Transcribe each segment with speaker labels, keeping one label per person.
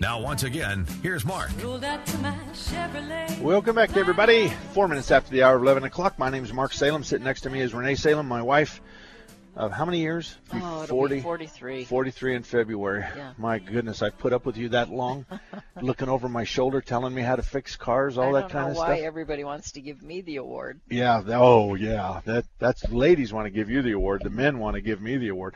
Speaker 1: Now, once again, here's Mark.
Speaker 2: Welcome back, everybody. Four minutes after the hour of 11 o'clock. My name is Mark Salem. Sitting next to me is Renee Salem, my wife. Of how many years?
Speaker 3: Oh, 40, 43.
Speaker 2: 43 in February.
Speaker 3: Yeah.
Speaker 2: My goodness, I put up with you that long, looking over my shoulder, telling me how to fix cars, all
Speaker 3: I
Speaker 2: that
Speaker 3: don't
Speaker 2: kind
Speaker 3: know
Speaker 2: of
Speaker 3: why
Speaker 2: stuff.
Speaker 3: everybody wants to give me the award.
Speaker 2: Yeah. th- Oh, yeah. That that's ladies want to give you the award. The men want to give me the award.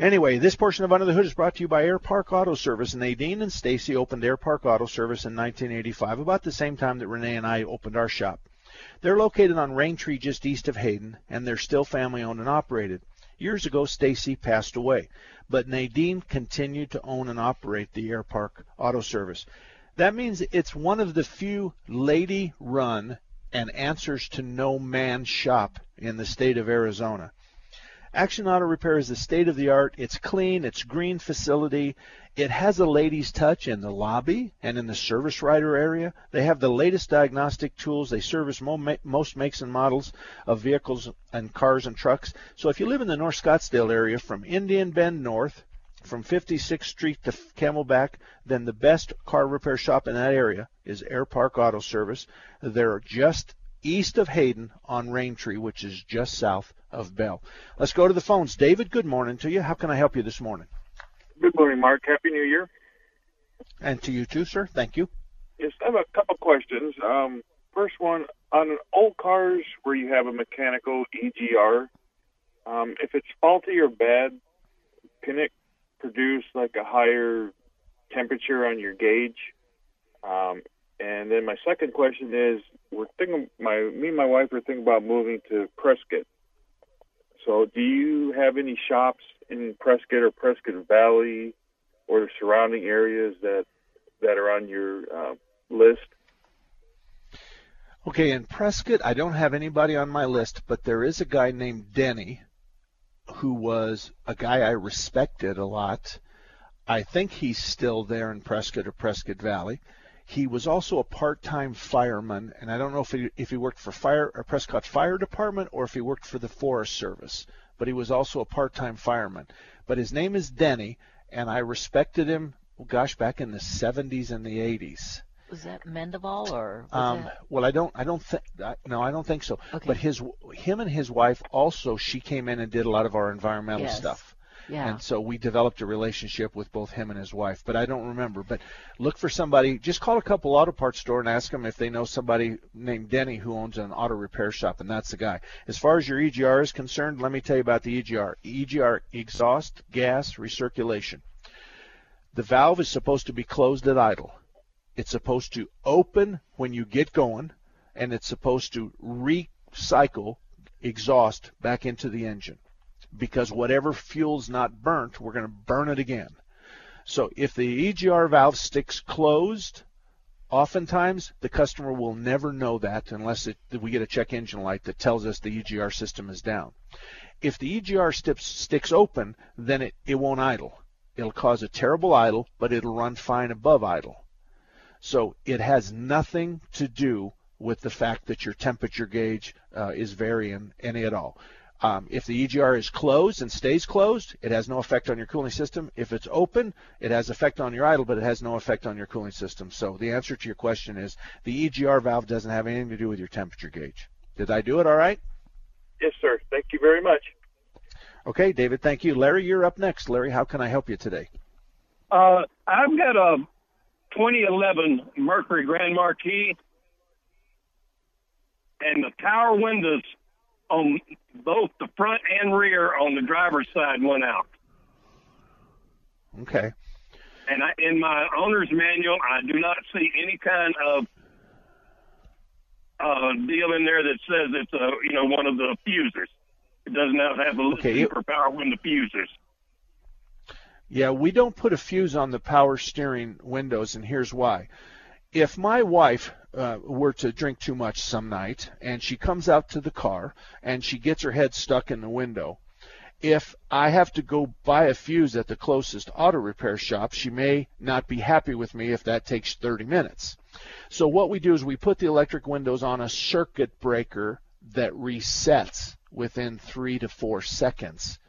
Speaker 2: Anyway, this portion of Under the Hood is brought to you by Air Park Auto Service. Nadine and Stacy opened Air Park Auto Service in 1985, about the same time that Renee and I opened our shop. They're located on Rain Tree just east of Hayden, and they're still family owned and operated. Years ago, Stacy passed away, but Nadine continued to own and operate the Air Park Auto Service. That means it's one of the few lady run and answers to no man shop in the state of Arizona. Action Auto Repair is the state of the art. It's clean, it's green facility. It has a ladies touch in the lobby and in the service rider area. They have the latest diagnostic tools. They service most makes and models of vehicles and cars and trucks. So if you live in the North Scottsdale area from Indian Bend North, from 56th Street to Camelback, then the best car repair shop in that area is Air Park Auto Service. They're just east of Hayden on Raintree, which is just south of Bell. Let's go to the phones. David, good morning to you. How can I help you this morning?
Speaker 4: Good morning, Mark. Happy New Year.
Speaker 2: And to you too, sir. Thank you.
Speaker 4: Yes, I have a couple questions. Um, first one on old cars where you have a mechanical EGR. Um, if it's faulty or bad, can it produce like a higher temperature on your gauge? Um, and then my second question is, we're thinking, my me and my wife are thinking about moving to Prescott. So, do you have any shops in Prescott or Prescott Valley or the surrounding areas that that are on your uh, list?
Speaker 2: Okay, in Prescott, I don't have anybody on my list, but there is a guy named Denny who was a guy I respected a lot. I think he's still there in Prescott or Prescott Valley. He was also a part-time fireman, and I don't know if he if he worked for fire or Prescott Fire Department or if he worked for the Forest Service, but he was also a part-time fireman. But his name is Denny, and I respected him. Gosh, back in the 70s and the 80s.
Speaker 3: Was that Mendeval or?
Speaker 2: Um,
Speaker 3: that...
Speaker 2: well, I don't, I don't think, no, I don't think so.
Speaker 3: Okay.
Speaker 2: But his, him and his wife also, she came in and did a lot of our environmental
Speaker 3: Yes.
Speaker 2: stuff.
Speaker 3: Yeah.
Speaker 2: And so we developed a relationship with both him and his wife, but I don't remember. But look for somebody. Just call a couple auto parts store and ask them if they know somebody named Denny who owns an auto repair shop, and that's the guy. As far as your EGR is concerned, let me tell you about the EGR. EGR exhaust gas recirculation. The valve is supposed to be closed at idle. It's supposed to open when you get going, and it's supposed to recycle exhaust back into the engine because whatever fuel's not burnt, we're going to burn it again. So if the EGR valve sticks closed, oftentimes the customer will never know that unless it, we get a check engine light that tells us the EGR system is down. If the EGR stips, sticks open, then it, it won't idle. It'll cause a terrible idle, but it'll run fine above idle. So it has nothing to do with the fact that your temperature gauge uh, is varying any at all. Um, if the EGR is closed and stays closed, it has no effect on your cooling system. If it's open, it has effect on your idle, but it has no effect on your cooling system. So the answer to your question is the EGR valve doesn't have anything to do with your temperature gauge. Did I do it all right?
Speaker 4: Yes, sir. Thank you very much.
Speaker 2: Okay, David, thank you. Larry, you're up next. Larry, how can I help you today?
Speaker 5: Uh, I've got a 2011 Mercury Grand Marquis, and the power windows on both the front and rear on the driver's side went out.
Speaker 2: Okay.
Speaker 5: And I, in my owner's manual, I do not see any kind of uh, deal in there that says it's a you know one of the fusers. It does not have a
Speaker 2: Okay,
Speaker 5: super power window fusers.
Speaker 2: Yeah, we don't put a fuse on the power steering windows, and here's why. If my wife uh, were to drink too much some night and she comes out to the car and she gets her head stuck in the window, if I have to go buy a fuse at the closest auto repair shop, she may not be happy with me if that takes 30 minutes. So what we do is we put the electric windows on a circuit breaker that resets within three to four seconds.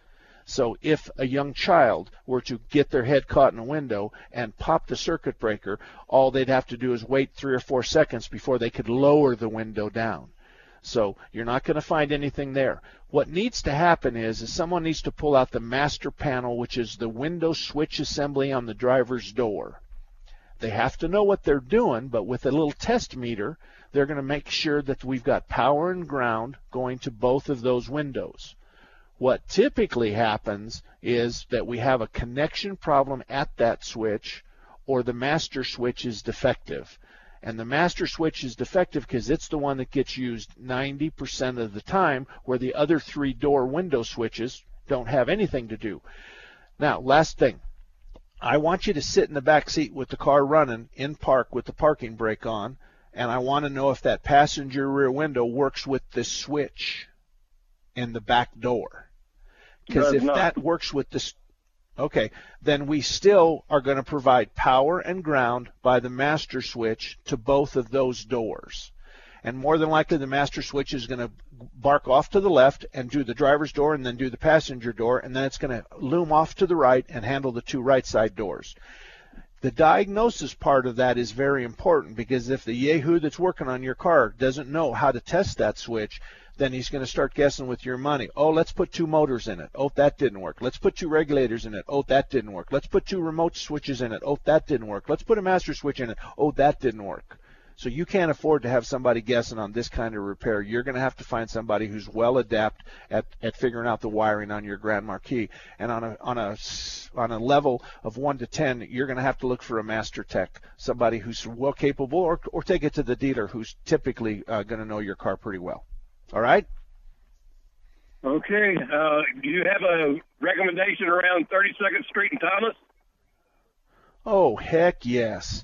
Speaker 2: So if a young child were to get their head caught in a window and pop the circuit breaker, all they'd have to do is wait three or four seconds before they could lower the window down. So you're not going to find anything there. What needs to happen is, is someone needs to pull out the master panel, which is the window switch assembly on the driver's door. They have to know what they're doing, but with a little test meter, they're going to make sure that we've got power and ground going to both of those windows. What typically happens is that we have a connection problem at that switch or the master switch is defective. And the master switch is defective because it's the one that gets used 90% of the time where the other three door window switches don't have anything to do. Now, last thing. I want you to sit in the back seat with the car running in park with the parking brake on, and I want to know if that passenger rear window works with the switch in the back door. Because if
Speaker 5: not.
Speaker 2: that works with this, okay, then we still are going to provide power and ground by the master switch to both of those doors. And more than likely, the master switch is going to bark off to the left and do the driver's door and then do the passenger door, and then it's going to loom off to the right and handle the two right side doors. The diagnosis part of that is very important because if the Yahoo that's working on your car doesn't know how to test that switch, then he's going to start guessing with your money. Oh, let's put two motors in it. Oh, that didn't work. Let's put two regulators in it. Oh, that didn't work. Let's put two remote switches in it. Oh, that didn't work. Let's put a master switch in it. Oh, that didn't work. So you can't afford to have somebody guessing on this kind of repair. You're going to have to find somebody who's well adept at, at figuring out the wiring on your Grand Marquis. And on a on a on a level of one to ten, you're going to have to look for a master tech, somebody who's well capable, or or take it to the dealer who's typically uh, going to know your car pretty well. All right.
Speaker 5: Okay. Uh, do you have a recommendation around 32nd Street in Thomas?
Speaker 2: Oh heck yes.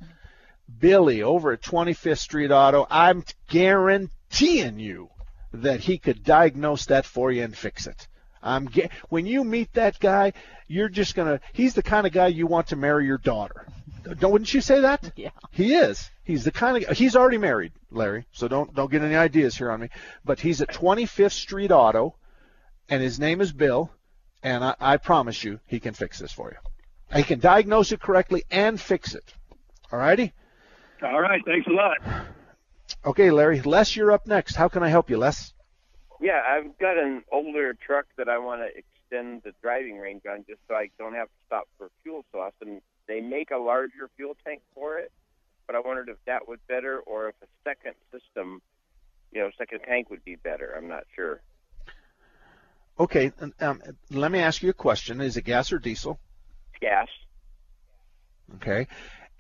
Speaker 2: Billy over at 25th Street Auto, I'm guaranteeing you that he could diagnose that for you and fix it. I'm ge- when you meet that guy, you're just gonna. He's the kind of guy you want to marry your daughter. Don't wouldn't you say that?
Speaker 3: Yeah.
Speaker 2: He is. He's the kind of. He's already married, Larry. So don't don't get any ideas here on me. But he's at 25th Street Auto, and his name is Bill, and I, I promise you he can fix this for you. He can diagnose it correctly and fix it. All righty.
Speaker 5: All right. Thanks a lot.
Speaker 2: Okay, Larry. Les, you're up next. How can I help you, Les?
Speaker 6: Yeah, I've got an older truck that I want to extend the driving range on just so I don't have to stop for fuel so often. They make a larger fuel tank for it, but I wondered if that was better or if a second system, you know, second tank would be better. I'm not sure.
Speaker 2: Okay. Um, let me ask you a question. Is it gas or diesel?
Speaker 6: Gas.
Speaker 2: Okay.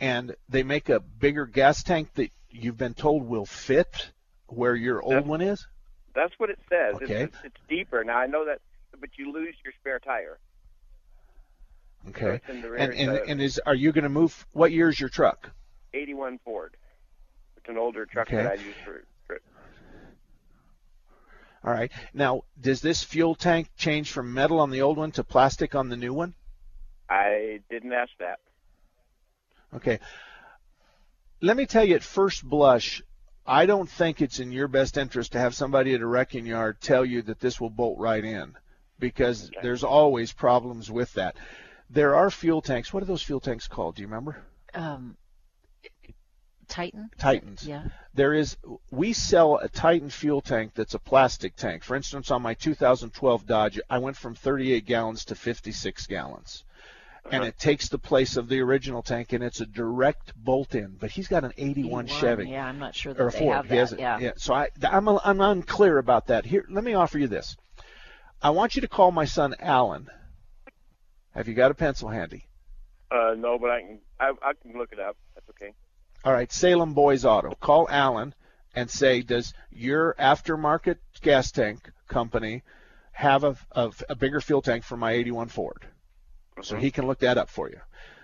Speaker 2: And they make a bigger gas tank that you've been told will fit where your old
Speaker 6: That's-
Speaker 2: one is?
Speaker 6: That's what it says.
Speaker 2: Okay.
Speaker 6: It's, it's deeper. Now I know that, but you lose your spare tire.
Speaker 2: Okay.
Speaker 6: it's in the rear
Speaker 2: And and, and is are you going to move? What year is your truck?
Speaker 6: 81 Ford. It's an older truck
Speaker 2: Okay.
Speaker 6: that I use for. for
Speaker 2: All right. Now, does this fuel tank change from metal on the old one to plastic on the new one?
Speaker 6: I didn't ask that.
Speaker 2: Okay. Let me tell you at first blush, I don't think it's in your best interest to have somebody at a wrecking yard tell you that this will bolt right in because there's always problems with that. There are fuel tanks. What are those fuel tanks called? Do you remember?
Speaker 3: Um, Titan.
Speaker 2: Titans.
Speaker 3: Yeah.
Speaker 2: There is we sell a Titan fuel tank that's a plastic tank. For instance, on my 2012 Dodge, I went from 38 gallons to 56 gallons. And it takes the place of the original tank, and it's a direct bolt in. But he's got an 81,
Speaker 3: 81,
Speaker 2: Chevy.
Speaker 3: Yeah, I'm not sure
Speaker 2: or
Speaker 3: that
Speaker 2: a
Speaker 3: they
Speaker 2: Ford.
Speaker 3: have
Speaker 2: He has it.
Speaker 3: yeah.
Speaker 2: So I, I'm, I'm unclear about that. Here, let me offer you this. I want you to call my son Alan. Have you got a pencil handy?
Speaker 6: Uh, no, but I can I, I can look it up. That's okay.
Speaker 2: All right, Salem Boys Auto. Call Alan and say, does your aftermarket gas tank company have a, a, a bigger fuel tank for my 81 Ford? So mm-hmm. he can look that up for you.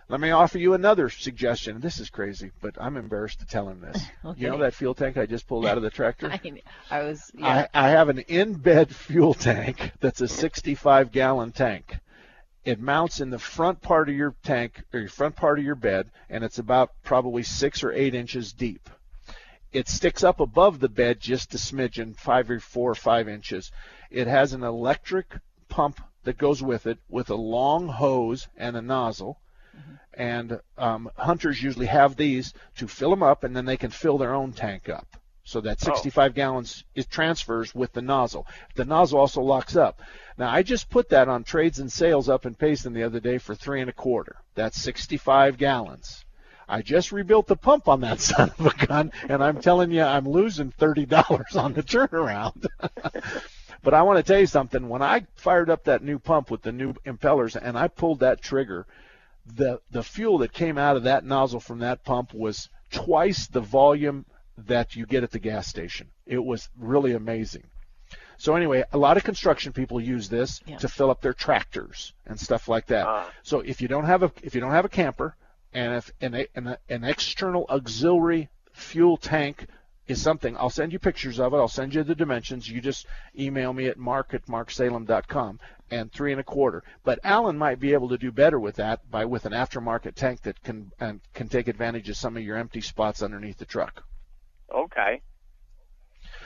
Speaker 2: Let me offer you another suggestion. This is crazy, but I'm embarrassed to tell him this. You know that fuel tank I just pulled out of the tractor?
Speaker 3: I, I was yeah.
Speaker 2: I, I have an in-bed fuel tank that's a 65 gallon tank. It mounts in the front part of your tank or your front part of your bed, and it's about probably six or eight inches deep. It sticks up above the bed just a smidgen, five or four or five inches. It has an electric pump that goes with it, with a long hose and a nozzle. And um, hunters usually have these to fill them up, and then they can fill their own tank up. So that 65 gallons is transfers with the nozzle. The nozzle also locks up. Now I just put that on trades and sales up in Payson the other day for three and a quarter. That's 65 gallons. I just rebuilt the pump on that son of a gun, and I'm telling you, I'm losing thirty dollars on the turnaround. but I want to tell you something. When I fired up that new pump with the new impellers, and I pulled that trigger, the the fuel that came out of that nozzle from that pump was twice the volume that you get at the gas station. It was really amazing. So anyway, a lot of construction people use this
Speaker 3: Yeah.
Speaker 2: to fill up their tractors and stuff like that.
Speaker 6: Ah.
Speaker 2: So if you don't have a if you don't have a camper and if an an, an external auxiliary fuel tank is something, I'll send you pictures of it. I'll send you the dimensions. You just email me at mark at marksalem.com and three and a quarter. But Alan might be able to do better with that by with an aftermarket tank that can and can take advantage of some of your empty spots underneath the truck.
Speaker 6: Okay.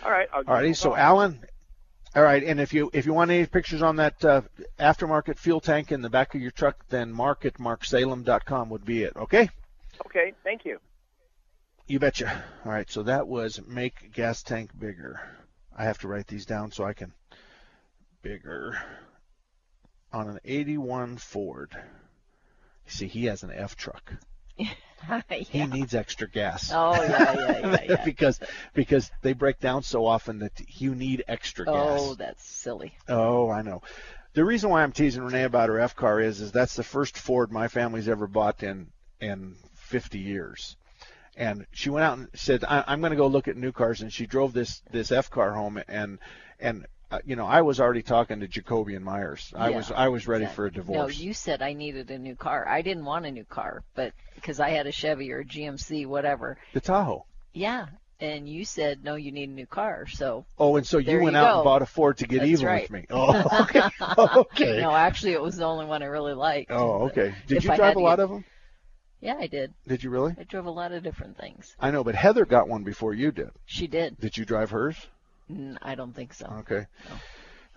Speaker 6: All right. I'll
Speaker 2: Alrighty, so. Alan. All right, and if you if you want any pictures on that uh, aftermarket fuel tank in the back of your truck, then mark at marksalem.com would be it. Okay.
Speaker 6: Okay. Thank you.
Speaker 2: You betcha. All right, so that was make gas tank bigger. I have to write these down so I can bigger on an 81 Ford. You see, he has an F truck. He needs extra gas.
Speaker 3: Oh yeah, yeah, yeah, yeah.
Speaker 2: because because they break down so often that you need extra oh, gas.
Speaker 3: oh, that's silly.
Speaker 2: Oh, I know. The reason why I'm teasing Renee about her F car is, is that's the first Ford my family's ever bought in in 50 years. And she went out and said, I, "I'm going to go look at new cars." And she drove this this F car home, and and uh, you know I was already talking to Jacoby and Myers. I
Speaker 3: Yeah,
Speaker 2: was I was ready
Speaker 3: exactly.
Speaker 2: for a divorce.
Speaker 3: No, you said I needed a new car. I didn't want a new car, but because I had a Chevy or a GMC, whatever.
Speaker 2: the Tahoe.
Speaker 3: Yeah, and you said no, you need a new car. So
Speaker 2: Oh, and so you went
Speaker 3: you
Speaker 2: out
Speaker 3: go.
Speaker 2: and bought a Ford to get
Speaker 3: That's
Speaker 2: even
Speaker 3: right.
Speaker 2: with me. Oh, okay. okay.
Speaker 3: no, actually, it was the only one I really liked.
Speaker 2: Oh, okay. Did you
Speaker 3: I
Speaker 2: drive a lot
Speaker 3: get-
Speaker 2: of them?
Speaker 3: Yeah, I did.
Speaker 2: Did you really?
Speaker 3: I drove a lot of different things.
Speaker 2: I know, but Heather got one before you did.
Speaker 3: She did.
Speaker 2: Did you drive hers?
Speaker 3: Mm, I don't think so.
Speaker 2: Okay.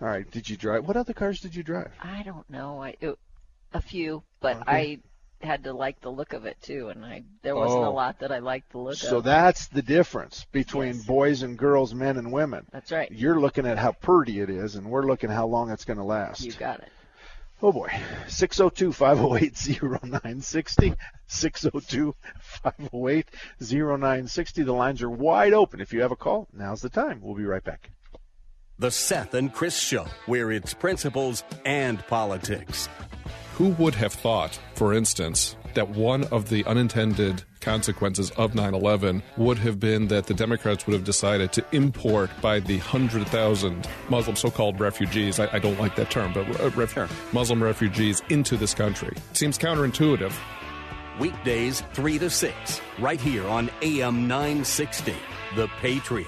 Speaker 2: All right. Did you drive? What other cars did you drive?
Speaker 3: I don't know. I it, a few, but
Speaker 2: Okay.
Speaker 3: I had to like the look of it too, and I there wasn't
Speaker 2: Oh.
Speaker 3: a lot that I liked the look
Speaker 2: So
Speaker 3: of.
Speaker 2: So that's the difference between
Speaker 3: Yes.
Speaker 2: boys and girls, men and women.
Speaker 3: That's right.
Speaker 2: You're looking at how pretty it is, and we're looking how long it's going to last.
Speaker 3: You got it.
Speaker 2: Oh boy. 602 508 0960. 602 508 0960. The lines are wide open. If you have a call, now's the time. We'll be right back.
Speaker 7: The Seth and Chris Show, where it's principles and politics.
Speaker 8: Who would have thought, for instance, that one of the unintended consequences of 9 11 would have been that the Democrats would have decided to import by the 100,000 Muslim so called refugees, I, I don't like that term, but uh, ref- Muslim refugees into this country? Seems counterintuitive.
Speaker 7: Weekdays 3 to 6, right here on AM 960. The Patriot.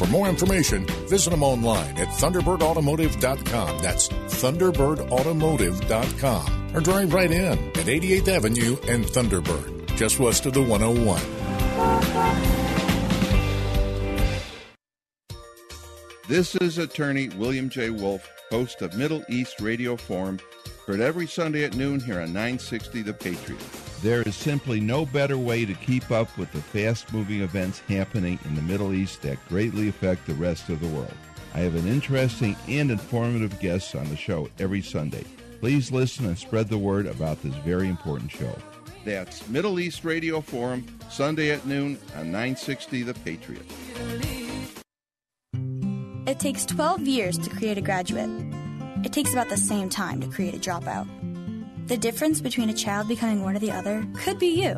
Speaker 9: For more information, visit them online at ThunderbirdAutomotive.com. That's ThunderbirdAutomotive.com. Or drive right in at 88th Avenue and Thunderbird, just west of the 101.
Speaker 10: This is attorney William J. Wolf, host of Middle East Radio Forum, heard every Sunday at noon here on 960 The Patriot. There is simply no better way to keep up with the fast moving events happening in the Middle East that greatly affect the rest of the world. I have an interesting and informative guest on the show every Sunday. Please listen and spread the word about this very important show. That's Middle East Radio Forum, Sunday at noon on 960 The Patriot.
Speaker 11: It takes 12 years to create a graduate. It takes about the same time to create a dropout. The difference between a child becoming one or the other could be you.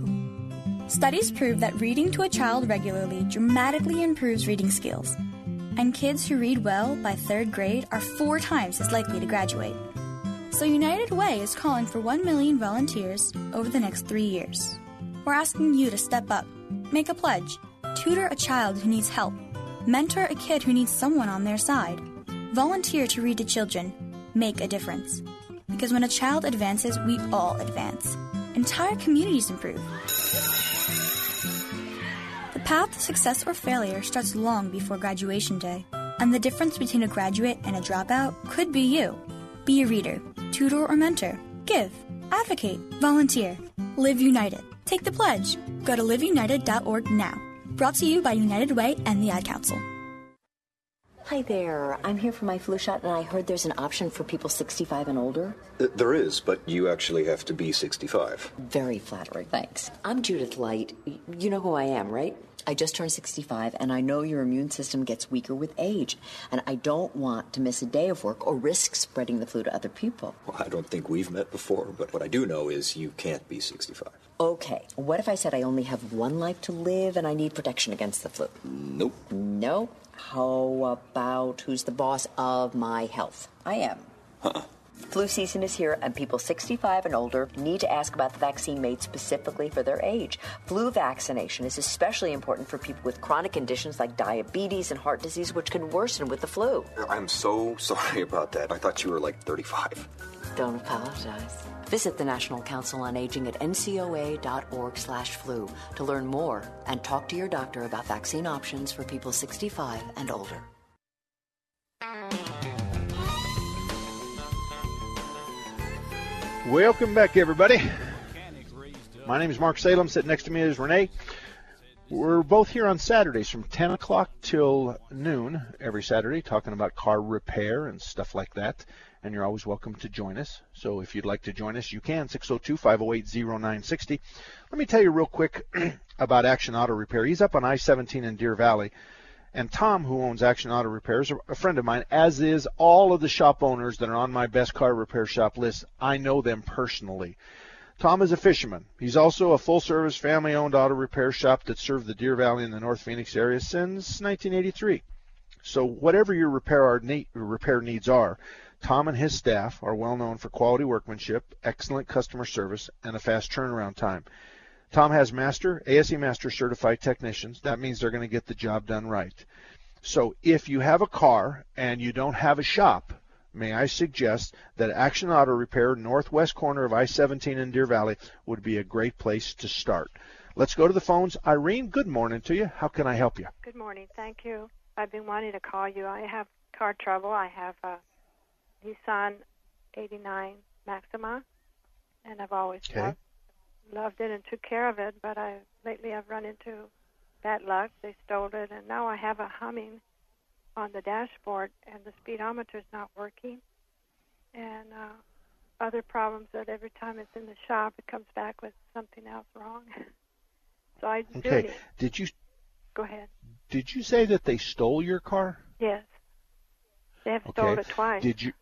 Speaker 11: Studies prove that reading to a child regularly dramatically improves reading skills, and kids who read well by third grade are four times as likely to graduate. So, United Way is calling for 1 million volunteers over the next three years. We're asking you to step up, make a pledge, tutor a child who needs help Mentor a kid who needs someone on their side. Volunteer to read to children. Make a difference. Because when a child advances, we all advance. Entire communities improve. The path to success or failure starts long before graduation day, and the difference between a graduate and a dropout could be you. Be a reader, tutor, or mentor. Give, advocate, volunteer. Live United. Take the pledge. Go to liveunited.org now. Brought to you by United Way and the Ad Council.
Speaker 12: Hi there. I'm here for my flu shot, and I heard there's an option for people 65 and older.
Speaker 13: Uh, there is, but you actually have to be 65.
Speaker 12: Very flattering. Thanks. I'm Judith Light. You know who I am, right? I just turned 65, and I know your immune system gets weaker with age, and I don't want to miss a day of work or risk spreading the flu to other people.
Speaker 13: Well, I don't think we've met before, but what I do know is you can't be 65.
Speaker 12: Okay, what if I said I only have one life to live and I need protection against the flu?
Speaker 13: Nope.
Speaker 12: Nope. How about who's the boss of my health? I am.
Speaker 13: Huh.
Speaker 12: Flu season is here, and people 65 and older need to ask about the vaccine made specifically for their age. Flu vaccination is especially important for people with chronic conditions like diabetes and heart disease, which can worsen with the flu.
Speaker 13: I'm so sorry about that. I thought you were like 35.
Speaker 12: Don't apologize. Visit the National Council on Aging at ncoa.org slash flu to learn more and talk to your doctor about vaccine options for people 65 and older.
Speaker 2: Welcome back, everybody. My name is Mark Salem. Sitting next to me is Renee. We're both here on Saturdays from 10 o'clock till noon every Saturday, talking about car repair and stuff like that and you're always welcome to join us. So if you'd like to join us, you can 602-508-0960. Let me tell you real quick about Action Auto Repair. He's up on I-17 in Deer Valley. And Tom, who owns Action Auto Repair, is a friend of mine, as is all of the shop owners that are on my best car repair shop list. I know them personally. Tom is a fisherman. He's also a full service family owned auto repair shop that served the Deer Valley and the North Phoenix area since 1983. So whatever your repair, repair needs are, Tom and his staff are well known for quality workmanship, excellent customer service, and a fast turnaround time. Tom has master, ASE master certified technicians. That means they're going to get the job done right. So if you have a car and you don't have a shop, may I suggest that Action Auto Repair, northwest corner of I-17 in Deer Valley, would be a great place to start. Let's go to the phones. Irene, good morning to you. How can I help you?
Speaker 14: Good morning. Thank you. I've been wanting to call you. I have car trouble. I have a Nissan 89 Maxima, and I've always okay. loved, loved it and took care of it. But I lately I've run into bad luck. They stole it, and now I have a humming on the dashboard, and the speedometer is not working, and uh, other problems that every time it's in the shop, it comes back with something else wrong. so I
Speaker 2: okay. Did you
Speaker 14: go ahead?
Speaker 2: Did you say that they stole your car?
Speaker 14: Yes. They have
Speaker 2: okay.
Speaker 14: stolen it twice.
Speaker 2: Did you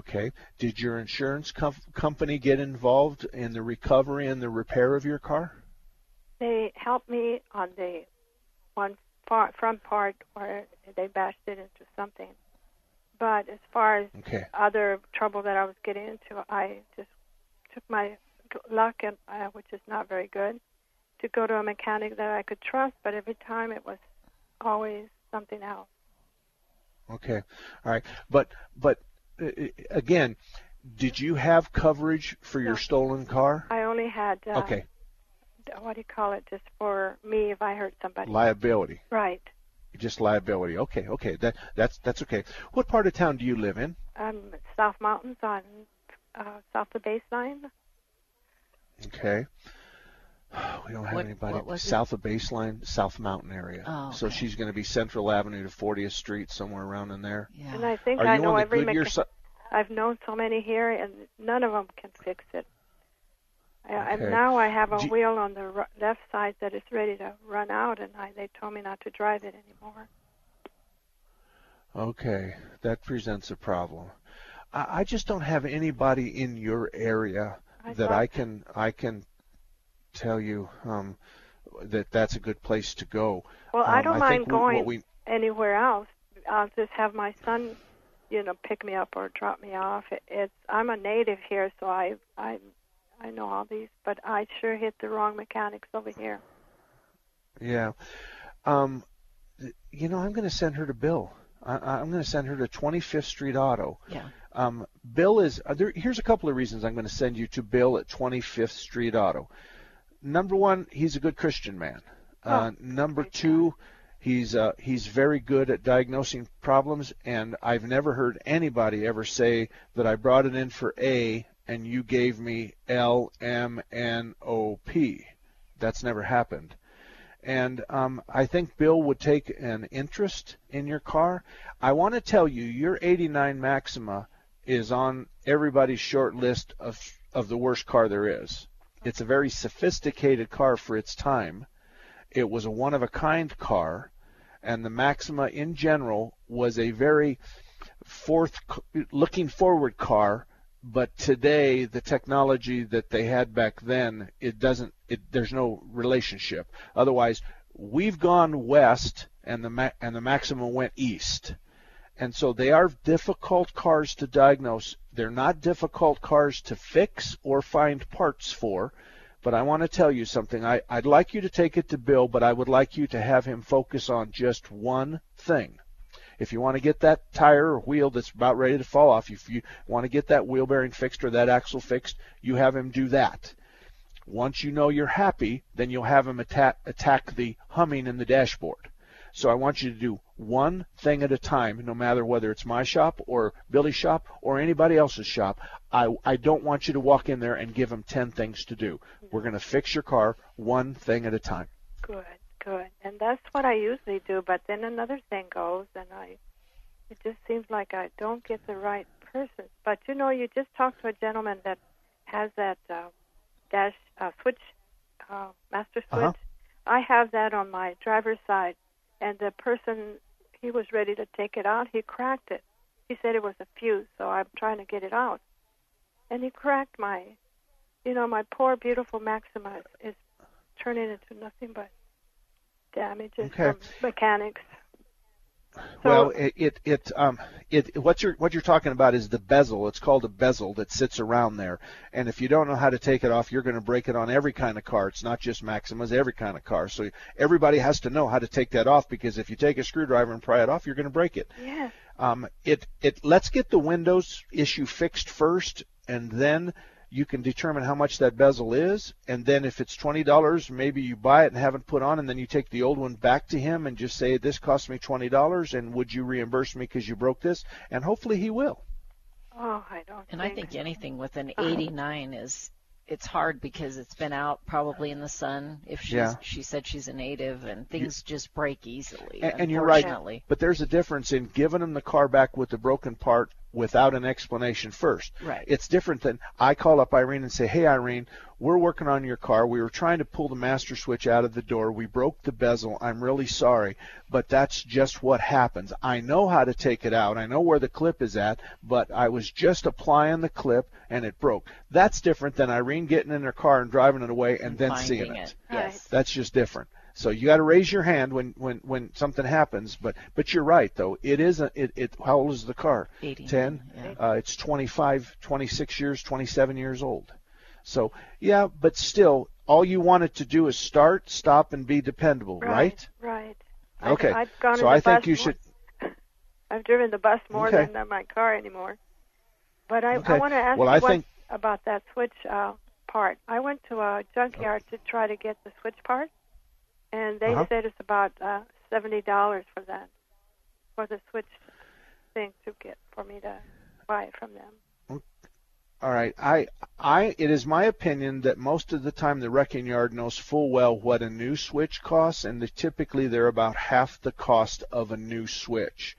Speaker 2: Okay. Did your insurance com- company get involved in the recovery and the repair of your car?
Speaker 14: They helped me on the one far, front part where they bashed it into something. But as far as
Speaker 2: Okay.
Speaker 14: other trouble that I was getting into, I just took my luck, and uh, which is not very good, to go to a mechanic that I could trust. But every time it was always something else.
Speaker 2: Okay. All right. But but again, did you have coverage for your stolen car?
Speaker 14: I only had uh,
Speaker 2: Okay.
Speaker 14: what do you call it? Just for me if I hurt somebody.
Speaker 2: Liability.
Speaker 14: Right.
Speaker 2: Just liability. Okay. Okay. That that's that's okay. What part of town do you live in?
Speaker 14: Um, South Mountains on uh, south of baseline.
Speaker 2: Okay. We don't have
Speaker 3: What-
Speaker 2: anybody
Speaker 3: what was it?
Speaker 2: south of Baseline, South Mountain area.
Speaker 3: Oh,
Speaker 2: So she's going to be Central Avenue to 40th Street, somewhere around in there. Yeah.
Speaker 14: And I think
Speaker 2: Are
Speaker 14: I know every
Speaker 2: Goodyear
Speaker 14: mecha-
Speaker 2: si-
Speaker 14: I've known so many here, and none of them can fix it. I, and now I have a
Speaker 2: Do-
Speaker 14: wheel on the ru- left side that is ready to run out, and I, they told me not to drive it anymore.
Speaker 2: Okay, that presents a problem. I, I just don't have anybody in your area
Speaker 14: I
Speaker 2: that I can I can tell you um, that that's a good place to go.
Speaker 14: Well, I
Speaker 2: Um,
Speaker 14: don't
Speaker 2: think
Speaker 14: mind
Speaker 2: we-
Speaker 14: going
Speaker 2: we-
Speaker 14: anywhere else. I'll just have my son, you know, pick me up or drop me off. It, it's I'm a native here, so I I I know all these, but I sure hit the wrong mechanics over here.
Speaker 2: Yeah. Um, you know, I'm going to send her to Bill. I, I'm going to send her to 25th Street Auto.
Speaker 3: Yeah.
Speaker 2: Um, Bill is uh, there. Here's a couple of reasons I'm going to send you to Bill at 25th Street Auto. Number one, he's a good Christian man. Uh, number two, he's uh, he's very good at diagnosing problems, and I've never heard anybody ever say that I brought it in for A and you gave me L M N O P. That's never happened. And um, I think Bill would take an interest in your car. I want to tell you, your 89 Maxima is on everybody's short list of of the worst car there is. It's a very sophisticated car for its time. It was a one of a kind car, and the Maxima in general was a very forth looking forward car but today the technology that they had back then it doesn't it there's no relationship otherwise we've gone west and the and the maxima went east and so they are difficult cars to diagnose they're not difficult cars to fix or find parts for but I want to tell you something. I, I'd like you to take it to Bill, but I would like you to have him focus on just one thing. If you want to get that tire or wheel that's about ready to fall off, if you want to get that wheel bearing fixed or that axle fixed, you have him do that. Once you know you're happy, then you'll have him attack, attack the humming in the dashboard. So I want you to do one thing at a time, no matter whether it's my shop or Billy's shop or anybody else's shop. I, I don't want you to walk in there and give them 10 things to do. We're going to fix your car one thing at a time.
Speaker 14: Good, good. And that's what I usually do, but then another thing goes and I it just seems like I don't get the right person. But you know, you just talked to a gentleman that has that uh, dash uh, switch uh, master switch.
Speaker 2: Uh-huh.
Speaker 14: I have that on my driver's side and the person he was ready to take it out, he cracked it. He said it was a fuse, so I'm trying to get it out. And he cracked my you know, my poor beautiful Maxima is, is turning into nothing but damages
Speaker 2: Okay.
Speaker 14: from mechanics.
Speaker 2: Well, it it it um it what you're what you're talking about is the bezel. It's called a bezel that sits around there. And if you don't know how to take it off, you're going to break it on every kind of car. It's not just Maximas, every kind of car. So everybody has to know how to take that off because if you take a screwdriver and pry it off, you're going to break it.
Speaker 14: Yes.
Speaker 2: Um, it it let's get the Windows issue fixed first, and then you can determine how much that bezel is, and then if it's twenty dollars, maybe you buy it and have it put on, and then you take the old one back to him and just say this cost me twenty dollars, and would you reimburse me because you broke this? And hopefully he will.
Speaker 14: Oh, I don't.
Speaker 3: And I think anything with an uh-huh. 89 is it's hard because it's been out probably in the sun. If she's
Speaker 2: Yeah.
Speaker 3: she said she's a native and things just break easily.
Speaker 2: And, and you're right,
Speaker 3: unfortunately.
Speaker 2: but there's a difference in giving him the car back with the broken part without an explanation first.
Speaker 3: Right.
Speaker 2: It's different than I call up Irene and say, "Hey Irene, we're working on your car. We were trying to pull the master switch out of the door. We broke the bezel. I'm really sorry, but that's just what happens. I know how to take it out. I know where the clip is at, but I was just applying the clip and it broke. That's different than Irene getting in her car and driving it away and,
Speaker 3: And
Speaker 2: then seeing
Speaker 3: it.
Speaker 2: it.
Speaker 3: Yes.
Speaker 2: That's just different. So you got to raise your hand when, when, when something happens. But but you're right though. It is a it, it how old is the car?
Speaker 3: 89,
Speaker 2: Ten.
Speaker 3: yeah.
Speaker 2: Uh, it's 25, 26 years, 27 years old. So yeah, but still, all you want it to do is start, stop, and be dependable, right?
Speaker 14: Right.
Speaker 2: Okay.
Speaker 14: I've, I've gone
Speaker 2: so I think you
Speaker 14: more-
Speaker 2: should.
Speaker 14: I've driven the bus more
Speaker 2: Okay.
Speaker 14: than uh, my car anymore. But I,
Speaker 2: Okay.
Speaker 14: I want to ask
Speaker 2: Well,
Speaker 14: you
Speaker 2: I
Speaker 14: one
Speaker 2: think-
Speaker 14: about that switch uh, part. I went to a junkyard to try to get the switch part, and they
Speaker 2: Uh-huh.
Speaker 14: said it's about uh, seventy dollars for that, for the switch thing to get for me to buy it from them.
Speaker 2: All right. I I it is my opinion that most of the time the wrecking yard knows full well what a new switch costs and they, typically they're about half the cost of a new switch.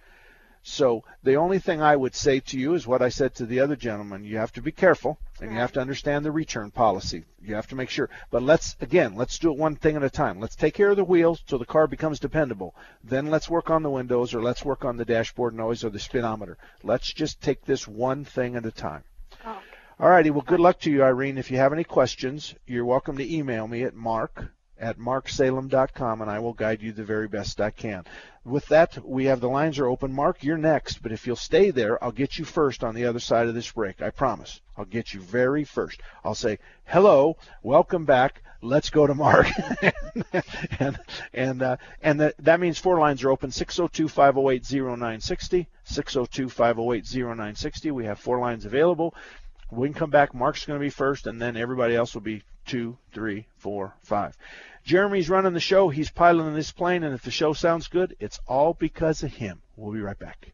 Speaker 2: So the only thing I would say to you is what I said to the other gentleman. You have to be careful and you have to understand the return policy. You have to make sure. But let's again, let's do it one thing at a time. Let's take care of the wheels so the car becomes dependable. Then let's work on the windows or let's work on the dashboard noise or the speedometer. Let's just take this one thing at a time. Oh. All righty. Well, good luck to you, Irene. If you have any questions, you're welcome to email me at mark at marksalem.com, and I will guide you the very best I can. With that, we have the lines are open. Mark, you're next, but if you'll stay there, I'll get you first on the other side of this break. I promise. I'll get you very first. I'll say, hello, welcome back. Let's go to Mark. and and uh, and that, that means four lines are open 602-508-0960 602-508-0960 we have four lines available we can come back mark's going to be first and then everybody else will be two three four five jeremy's running the show. He's piloting this plane and if the show sounds good it's all because of him. We'll be right back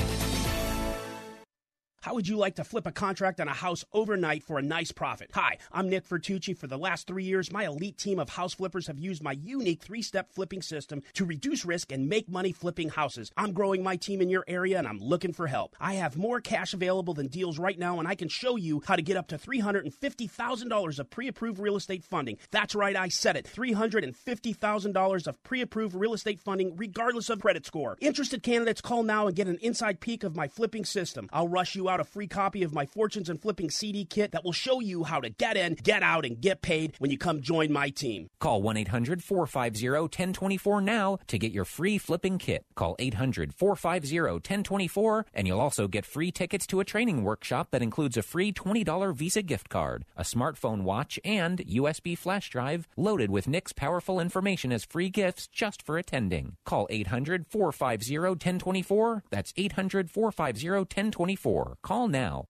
Speaker 15: How would you like to flip a contract on a house overnight for a nice profit? Hi, I'm Nick Vertucci. For the last three years, my elite team of house flippers have used my unique three step flipping system to reduce risk and make money flipping houses. I'm growing my team in your area and I'm looking for help. I have more cash available than deals right now, and I can show you how to get up to $350,000 of pre approved real estate funding. That's right, I said it $350,000 of pre approved real estate funding, regardless of credit score. Interested candidates call now and get an inside peek of my flipping system. I'll rush you out a free copy of my Fortunes and Flipping CD kit that will show you how to get in, get out, and get paid when you come join my team.
Speaker 16: Call 1 800 450 1024 now to get your free flipping kit. Call 800 450 1024 and you'll also get free tickets to a training workshop that includes a free $20 Visa gift card, a smartphone watch, and USB flash drive loaded with Nick's powerful information as free gifts just for attending. Call 800 450 1024. That's 800 450 1024. Call now.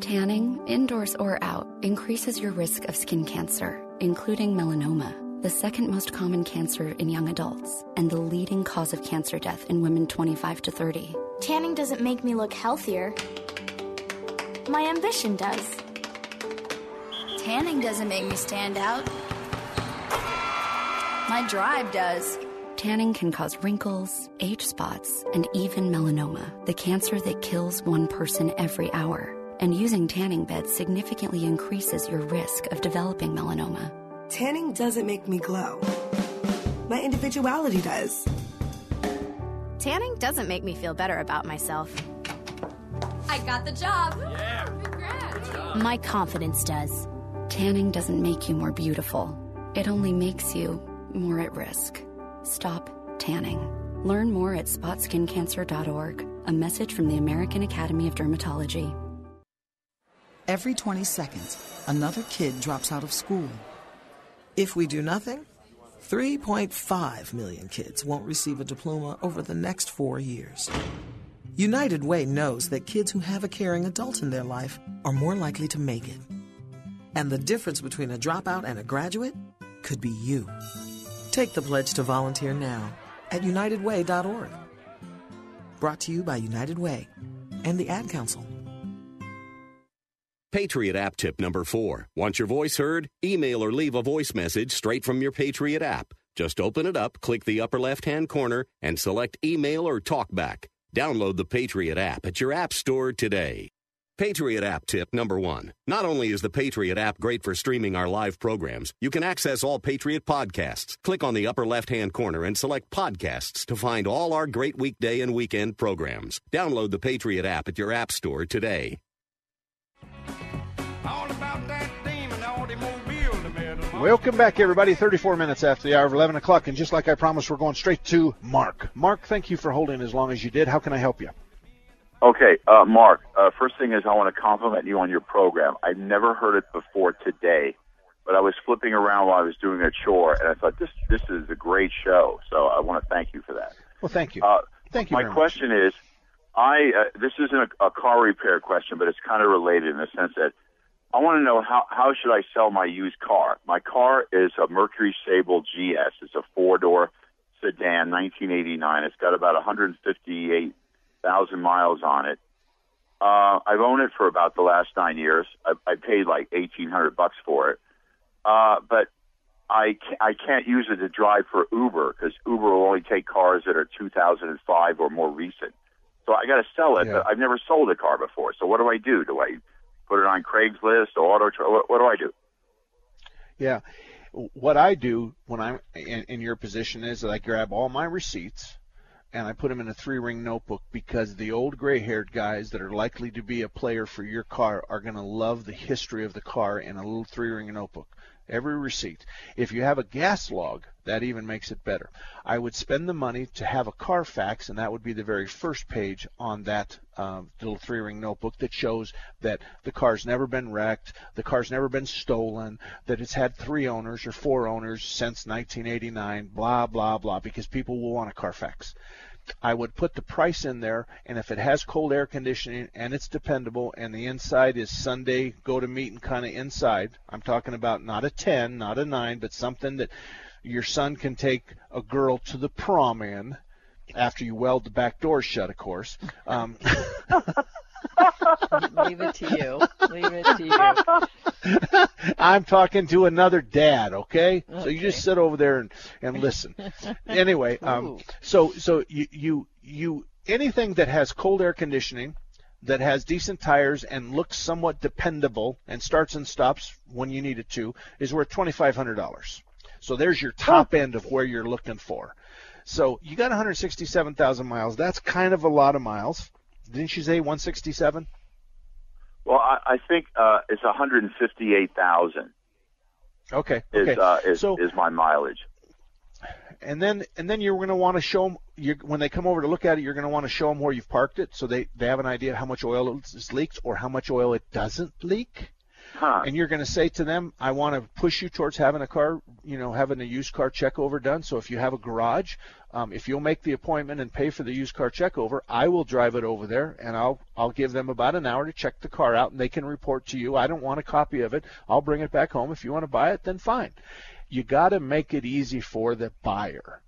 Speaker 17: Tanning, indoors or out, increases your risk of skin cancer, including melanoma, the second most common cancer in young adults, and the leading cause of cancer death in women 25 to 30.
Speaker 18: Tanning doesn't make me look healthier. My ambition does.
Speaker 19: Tanning doesn't make me stand out. My drive does.
Speaker 17: Tanning can cause wrinkles, age spots, and even melanoma, the cancer that kills one person every hour. And using tanning beds significantly increases your risk of developing melanoma.
Speaker 20: Tanning doesn't make me glow. My individuality does.
Speaker 19: Tanning doesn't make me feel better about myself.
Speaker 18: I got the job.
Speaker 5: Yeah.
Speaker 18: Congrats.
Speaker 17: My confidence does. Tanning doesn't make you more beautiful, it only makes you more at risk. Stop tanning. Learn more at spotskincancer.org. A message from the American Academy of Dermatology.
Speaker 21: Every 20 seconds, another kid drops out of school. If we do nothing, 3.5 million kids won't receive a diploma over the next four years. United Way knows that kids who have a caring adult in their life are more likely to make it. And the difference between a dropout and a graduate could be you. Take the pledge to volunteer now at unitedway.org. Brought to you by United Way and the Ad Council.
Speaker 7: Patriot app tip number four. Want your voice heard? Email or leave a voice message straight from your Patriot app. Just open it up, click the upper left hand corner, and select email or talkback. Download the Patriot app at your app store today. Patriot app tip number one. Not only is the Patriot app great for streaming our live programs, you can access all Patriot podcasts. Click on the upper left hand corner and select podcasts to find all our great weekday and weekend programs. Download the Patriot app at your app store today.
Speaker 2: Welcome back, everybody. 34 minutes after the hour of 11 o'clock, and just like I promised, we're going straight to Mark. Mark, thank you for holding as long as you did. How can I help you?
Speaker 22: Okay, uh, Mark. Uh, first thing is, I want to compliment you on your program. I've never heard it before today, but I was flipping around while I was doing a chore, and I thought this this is a great show. So I want to thank you for that.
Speaker 2: Well, thank you.
Speaker 22: Uh,
Speaker 2: thank you.
Speaker 22: My question is, I uh, this isn't a, a car repair question, but it's kind of related in the sense that I want to know how how should I sell my used car? My car is a Mercury Sable GS. It's a four door sedan, 1989. It's got about 158,000 miles on it. Uh, I've owned it for about the last nine years. I, I paid like 1,800 bucks for it, uh, but I ca- I can't use it to drive for Uber because Uber will only take cars that are 2005 or more recent. So I got to sell it,
Speaker 2: Yeah.
Speaker 22: but I've never sold a car before. So what do I do? Do I put it on Craigslist or Auto? Tra- What, what do I do?
Speaker 2: Yeah. What I do when I'm in, in your position is that I grab all my receipts and I put them in a three ring notebook because the old gray haired guys that are likely to be a player for your car are going to love the history of the car in a little three ring notebook. Every receipt. If you have a gas log, that even makes it better. I would spend the money to have a Carfax, and that would be the very first page on that um, little three ring notebook that shows that the car's never been wrecked, the car's never been stolen, that it's had three owners or four owners since 1989, blah, blah, blah, because people will want a Carfax. I would put the price in there, and if it has cold air conditioning and it's dependable, and the inside is Sunday go to meeting kind of inside, I'm talking about not a 10, not a 9, but something that your son can take a girl to the prom in after you weld the back door shut, of course. Um,
Speaker 3: Leave it to you. Leave it to you.
Speaker 2: I'm talking to another dad, okay? So you just sit over there and, and listen. anyway, um, so so you you you anything that has cold air conditioning, that has decent tires and looks somewhat dependable and starts and stops when you need it to is worth twenty five hundred dollars. So there's your top end of where you're looking for. So you got 167,000 miles. That's kind of a lot of miles. Didn't you say 167?
Speaker 22: Well, I, I think uh, it's 158,000
Speaker 2: Okay.
Speaker 22: is
Speaker 2: okay.
Speaker 22: uh, is,
Speaker 2: so
Speaker 22: is my mileage.
Speaker 2: and then and then you're going to want to show them you're, when they come over to look at it you're going to want to show them where you've parked it so they they have an idea of how much oil is leaked or how much oil it doesn't leak
Speaker 22: Huh.
Speaker 2: and you're going to say to them i want to push you towards having a car you know having a used car check over done. So if you have a garage um, if you'll make the appointment and pay for the used car check over i will drive it over there and i'll i'll give them about an hour to check the car out and they can report to you. I don't want a copy of it. I'll bring it back home. If you want to buy it then fine. You got to make it easy for the buyer.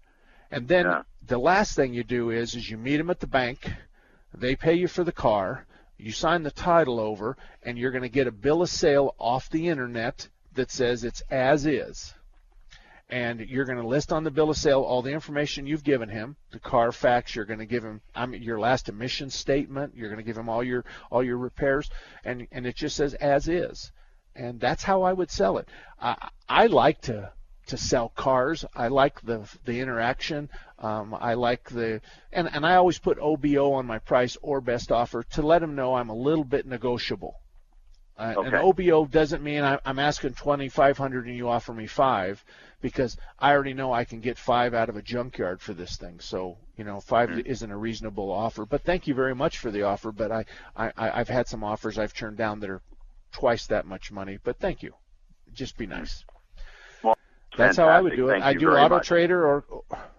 Speaker 2: And then the last thing you do is is you meet them at the bank. They pay you for the car you sign the title over and you're going to get a bill of sale off the internet that says it's as is. And you're going to list on the bill of sale all the information you've given him the carfax you're going to give him I mean, your last emission statement you're going to give him all your all your repairs and and it just says as is. And that's how I would sell it. I I like to to sell cars. I like the the interaction. Um, I like the and and I always put OBO on my price or best offer to let them know I'm a little bit negotiable. Uh,
Speaker 22: Okay.
Speaker 2: An OBO doesn't mean I, I'm asking 2,500 and you offer me five, because I already know I can get five out of a junkyard for this thing. So you know, 5 isn't a reasonable offer. But thank you very much for the offer. But I, I I've had some offers I've turned down that are twice that much money. But thank you. Just be nice.
Speaker 22: Well,
Speaker 2: That's how I would do it.
Speaker 22: Thank
Speaker 2: I do Auto
Speaker 22: much.
Speaker 2: Trader or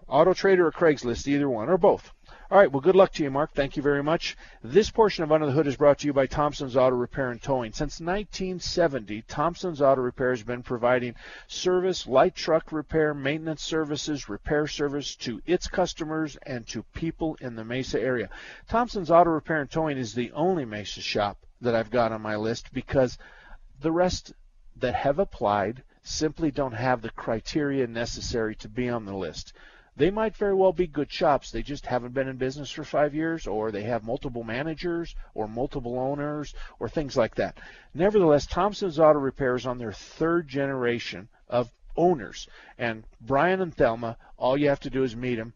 Speaker 2: Auto Trader or Craigslist, either one or both. All right. Well, good luck to you, Mark. Thank you very much. This portion of Under the Hood is brought to you by Thompson's Auto Repair and Towing. Since 1970, Thompson's Auto Repair has been providing service, light truck repair, maintenance services, repair service to its customers and to people in the Mesa area. Thompson's Auto Repair and Towing is the only Mesa shop that I've got on my list because the rest that have applied simply don't have the criteria necessary to be on the list. They might very well be good shops. They just haven't been in business for five years, or they have multiple managers, or multiple owners, or things like that. Nevertheless, Thompson's Auto Repair is on their third generation of owners. And Brian and Thelma, all you have to do is meet them,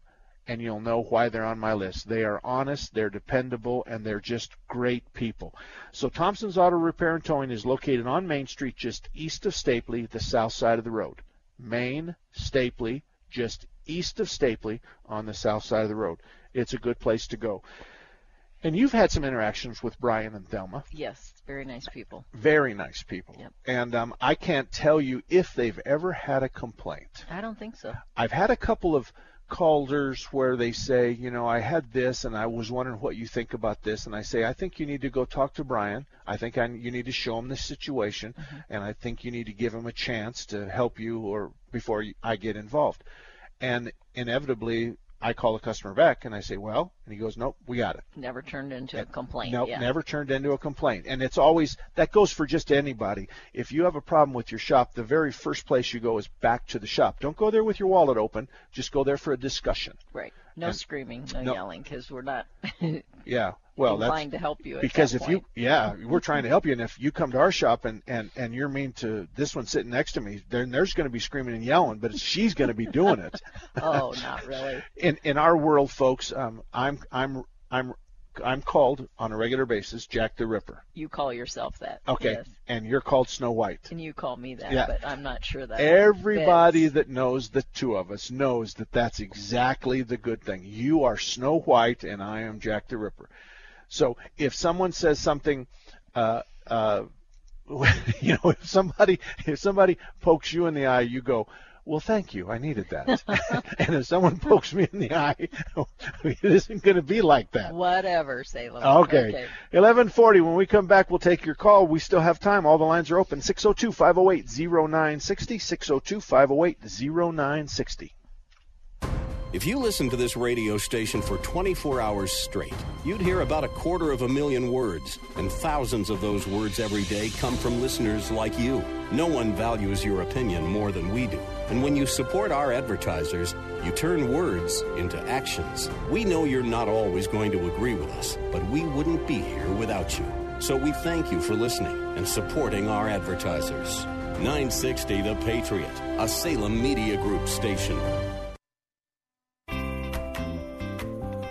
Speaker 2: and you'll know why they're on my list. They are honest, they're dependable, and they're just great people. So Thompson's Auto Repair and Towing is located on Main Street, just east of Stapley, the south side of the road. Main, Stapley, just east of Stapley on the south side of the road. It's a good place to go. And you've had some interactions with Brian and Thelma.
Speaker 3: Yes, very nice people.
Speaker 2: Very nice people. Yep. And um, I can't tell you if they've ever had a complaint.
Speaker 3: I don't think so.
Speaker 2: I've had a couple of callers where they say, you know, I had this and I was wondering what you think about this. And I say, I think you need to go talk to Brian. I think I, you need to show him the situation. Mm-hmm. And I think you need to give him a chance to help you or before I get involved. And inevitably, I call the customer back and I say, well, and he goes, nope, we got it.
Speaker 3: Never turned into a complaint.
Speaker 2: Nope,
Speaker 3: yeah.
Speaker 2: never turned into a complaint. And it's always that goes for just anybody. If you have a problem with your shop, the very first place you go is back to the shop. Don't go there with your wallet open. Just go there for a discussion.
Speaker 3: Right. No
Speaker 2: And-
Speaker 3: screaming, no,
Speaker 2: no-
Speaker 3: yelling, because we're not
Speaker 2: Yeah. Well, that's
Speaker 3: inclined to help you. At
Speaker 2: because if you yeah, we're trying to help you and if you come to our shop and and and you're mean to this one sitting next to me, then there's going to be screaming and yelling, but she's going to be doing it.
Speaker 3: oh, not really.
Speaker 2: in in our world, folks, um, I'm I'm I'm I'm called on a regular basis Jack the Ripper.
Speaker 3: You call yourself that.
Speaker 2: Okay,
Speaker 3: Yes.
Speaker 2: and you're called Snow White.
Speaker 3: And you call me that,
Speaker 2: Yeah.
Speaker 3: but I'm not sure that.
Speaker 2: Everybody
Speaker 3: fits.
Speaker 2: that knows the two of us knows that that's exactly the good thing. You are Snow White, and I am Jack the Ripper. So if someone says something, uh, uh, you know, if somebody if somebody pokes you in the eye, you go, "Well, thank you, I needed that." and if someone pokes me in the eye, it isn't going to be like that.
Speaker 3: Whatever, Salem.
Speaker 2: Okay. 1140. When we come back, we'll take your call. We still have time. All the lines are open. 602 508 0960. 602 508 0960.
Speaker 7: If you listen to this radio station for 24 hours straight, you'd hear about a quarter of a million words, and thousands of those words every day come from listeners like you. No one values your opinion more than we do. And when you support our advertisers, you turn words into actions. We know you're not always going to agree with us, but we wouldn't be here without you. So we thank you for listening and supporting our advertisers. 960 The Patriot, a Salem Media Group station.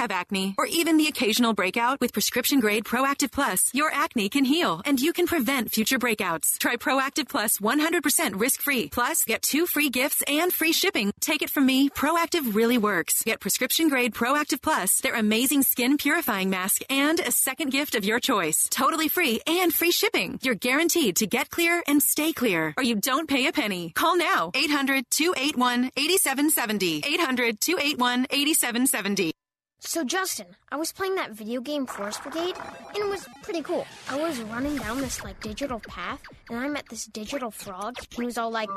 Speaker 23: Have acne or even the occasional breakout, with prescription grade Proactiv Plus, your acne can heal and you can prevent future breakouts. Try Proactiv Plus 100% risk free. Plus, get two free gifts and free shipping. Take it from me, Proactiv really works. Get prescription grade Proactiv Plus, their amazing skin purifying mask, and a second gift of your choice. Totally free and free shipping. You're guaranteed to get clear and stay clear, or you don't pay a penny. Call now 800 281 8770. 800 281 8770.
Speaker 24: So, Justin, I was playing that video game Forest Brigade, and it was pretty cool. I was running down this, like, digital path, and I met this digital frog. He was all like.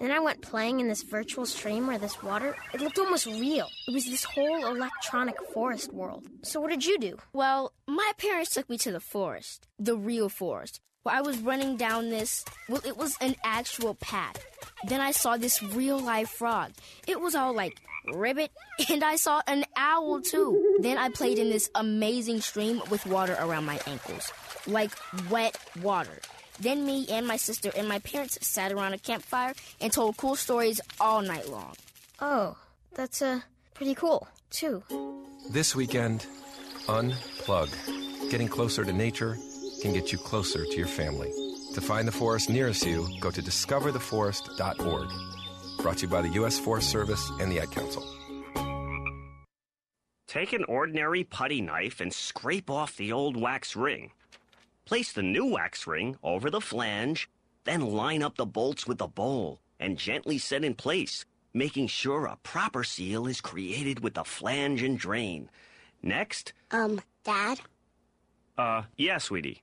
Speaker 24: Then I went playing in this virtual stream where this water, it looked almost real. It was this whole electronic forest world. So, what did you do?
Speaker 25: Well, my parents took me to the forest, the real forest, where I was running down this. Well, it was an actual path. Then I saw this real life frog. It was all like ribbit, and I saw an owl too. Then I played in this amazing stream with water around my ankles, like wet water. Then me and my sister and my parents sat around a campfire and told cool stories all night long.
Speaker 24: Oh, that's uh, pretty cool, too.
Speaker 26: This weekend, unplug. Getting closer to nature can get you closer to your family. To find the forest nearest you, go to discovertheforest.org. Brought to you by the U.S. Forest Service and the Ad Council.
Speaker 27: Take an ordinary putty knife and scrape off the old wax ring. Place the new wax ring over the flange, then line up the bolts with the bowl and gently set in place, making sure a proper seal is created with the flange and drain. Next,
Speaker 18: Um, Dad,
Speaker 27: uh, yeah, sweetie.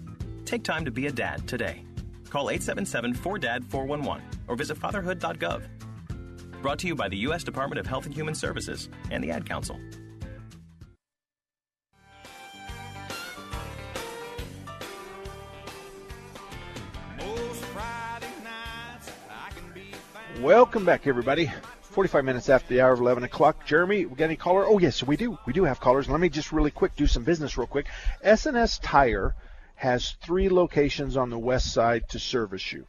Speaker 28: Take time to be a dad today. Call 877 4DAD 411 or visit fatherhood.gov. Brought to you by the U.S. Department of Health and Human Services and the Ad Council.
Speaker 2: Welcome back, everybody. 45 minutes after the hour of 11 o'clock. Jeremy, we got any caller? Oh, yes, we do. We do have callers. Let me just really quick do some business real quick. S&S Tire has three locations on the west side to service you.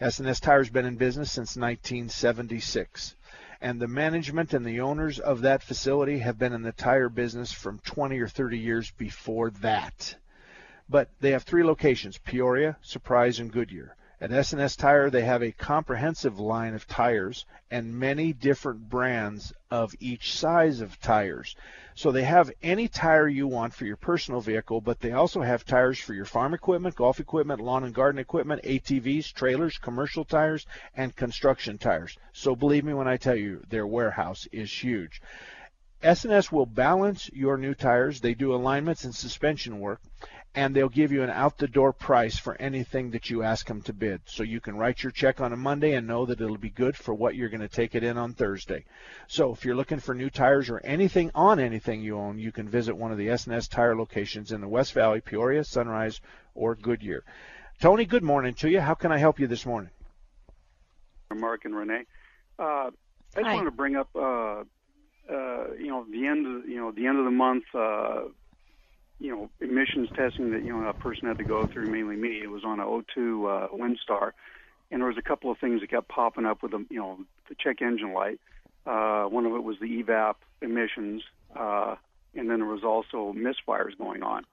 Speaker 2: S&S Tire's been in business since 1976. And the management and the owners of that facility have been in the tire business from 20 or 30 years before that. But they have three locations, Peoria, Surprise, and Goodyear. At S&S Tire, they have a comprehensive line of tires and many different brands of each size of tires. So they have any tire you want for your personal vehicle, but they also have tires for your farm equipment, golf equipment, lawn and garden equipment, ATVs, trailers, commercial tires, and construction tires. So believe me when I tell you, their warehouse is huge. S&S will balance your new tires. They do alignments and suspension work, and they'll give you an out-the-door price for anything that you ask them to bid. So you can write your check on a Monday and know that it'll be good for what you're going to take it in on Thursday. So if you're looking for new tires or anything on anything you own, you can visit one of the S&S tire locations in the West Valley, Peoria, Sunrise, or Goodyear. Tony, good morning to you. How can I help you this morning?
Speaker 29: Mark and Renee. Uh, I just
Speaker 3: Hi.
Speaker 29: wanted to bring up, uh, uh, you know, the end of you know the end of the month, uh, you know, emissions testing that you know a person had to go through, mainly me. It was on a O2 uh, Windstar, and there was a couple of things that kept popping up with the you know the check engine light. Uh, one of it was the evap emissions, uh, and then there was also misfires going on.